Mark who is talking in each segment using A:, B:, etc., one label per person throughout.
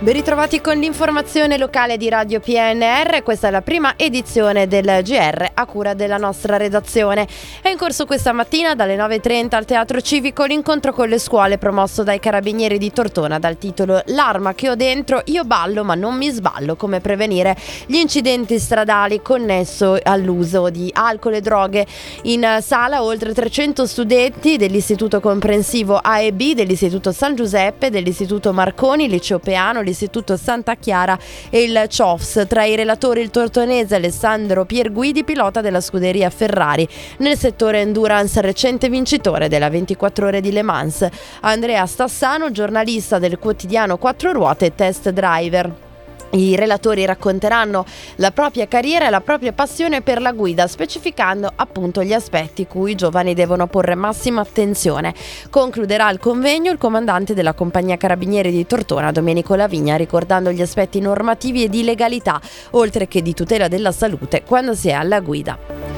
A: Ben ritrovati con l'informazione locale di Radio PNR, questa è la prima edizione del GR a cura della nostra redazione. È in corso questa mattina dalle 9.30 al Teatro Civico l'incontro con le scuole promosso dai Carabinieri di Tortona dal titolo L'arma che ho dentro, io ballo ma non mi sballo, come prevenire gli incidenti stradali connesso all'uso di alcol e droghe. In sala oltre 300 studenti dell'Istituto Comprensivo A e B, dell'Istituto San Giuseppe, dell'Istituto Marconi, Liceo Peano, l'Istituto Santa Chiara e il CIOFS. Tra i relatori il tortonese Alessandro Pierguidi, pilota della scuderia Ferrari. Nel settore endurance recente vincitore della 24 ore di Le Mans. Andrea Stassano, giornalista del quotidiano Quattro Ruote e test driver. I relatori racconteranno la propria carriera e la propria passione per la guida, specificando appunto gli aspetti cui i giovani devono porre massima attenzione. Concluderà il convegno il comandante della compagnia carabinieri di Tortona, Domenico Lavigna, ricordando gli aspetti normativi e di legalità, oltre che di tutela della salute quando si è alla guida.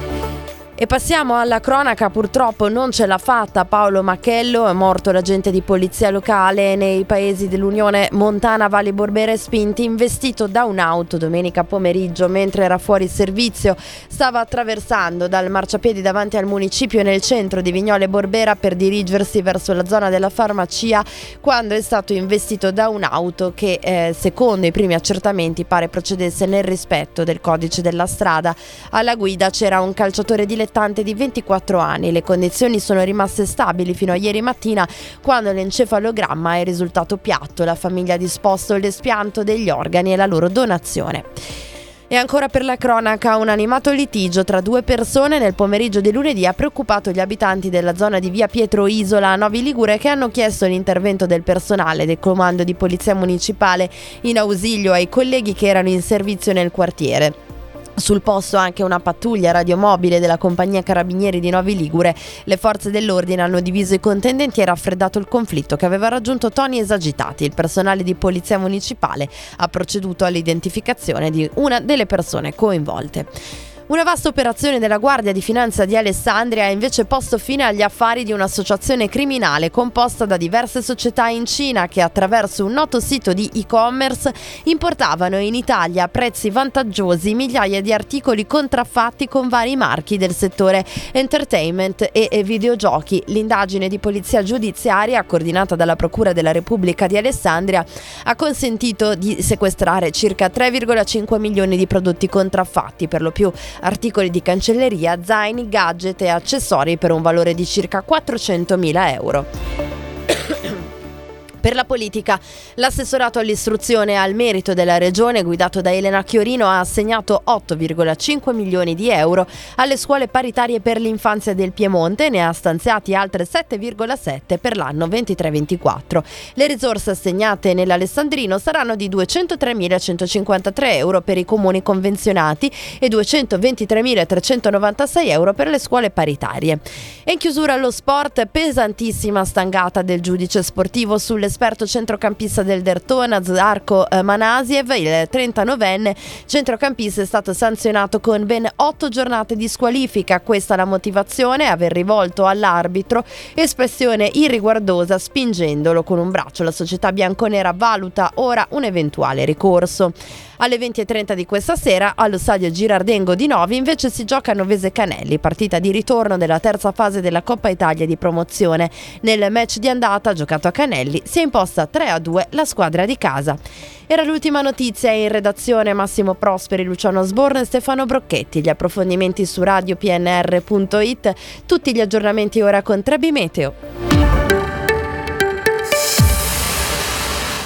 A: E passiamo alla cronaca, purtroppo non ce l'ha fatta Paolo Macchello, è morto l'agente di polizia locale nei paesi dell'Unione Montana Borbera e Spinti, investito da un'auto domenica pomeriggio mentre era fuori servizio. Stava attraversando dal marciapiedi davanti al municipio nel centro di Vignole Borbera per dirigersi verso la zona della farmacia quando è stato investito da un'auto che eh, secondo i primi accertamenti pare procedesse nel rispetto del codice della strada. Alla guida c'era un calciatore di dilettante di 24 anni. Le condizioni sono rimaste stabili fino a ieri mattina quando l'encefalogramma è risultato piatto. La famiglia ha disposto l'espianto degli organi e la loro donazione. E ancora per la cronaca, un animato litigio tra due persone nel pomeriggio di lunedì ha preoccupato gli abitanti della zona di via Pietro Isola a Novi Ligure che hanno chiesto l'intervento del personale del comando di polizia municipale in ausilio ai colleghi che erano in servizio nel quartiere. Sul posto anche una pattuglia radiomobile della compagnia Carabinieri di Novi Ligure. Le forze dell'ordine hanno diviso i contendenti e raffreddato il conflitto che aveva raggiunto toni esagitati. Il personale di polizia municipale ha proceduto all'identificazione di una delle persone coinvolte. Una vasta operazione della Guardia di Finanza di Alessandria ha invece posto fine agli affari di un'associazione criminale composta da diverse società in Cina che attraverso un noto sito di e-commerce importavano in Italia a prezzi vantaggiosi migliaia di articoli contraffatti con vari marchi del settore entertainment e videogiochi. L'indagine di polizia giudiziaria coordinata dalla Procura della Repubblica di Alessandria ha consentito di sequestrare circa 3,5 milioni di prodotti contraffatti, per lo più articoli di cancelleria, zaini, gadget e accessori per un valore di circa 400.000 euro. Per la politica, l'assessorato all'istruzione e al merito della regione, guidato da Elena Chiorino, ha assegnato 8,5 milioni di euro alle scuole paritarie per l'infanzia del Piemonte e ne ha stanziati altre 7,7 per l'anno 23-24. Le risorse assegnate nell'Alessandrino saranno di 203.153 euro per i comuni convenzionati e 223.396 euro per le scuole paritarie. E in chiusura allo sport, pesantissima stangata del giudice sportivo sulle l'esperto centrocampista del Dertona, Zarko eh, Manasiev, il 39enne centrocampista è stato sanzionato con ben 8 giornate di squalifica. Questa è la motivazione, aver rivolto all'arbitro espressione irriguardosa spingendolo con un braccio. La società bianconera valuta ora un eventuale ricorso. Alle 20.30 di questa sera allo stadio Girardengo di Novi invece si gioca Novese Canelli, partita di ritorno della terza fase della Coppa Italia di promozione. Nel match di andata giocato a Canelli si è imposta 3-2 la squadra di casa. Era l'ultima notizia in redazione Massimo Prosperi, Luciano Sborne e Stefano Brocchetti. Gli approfondimenti su radiopnr.it, tutti gli aggiornamenti ora con Trebi Meteo.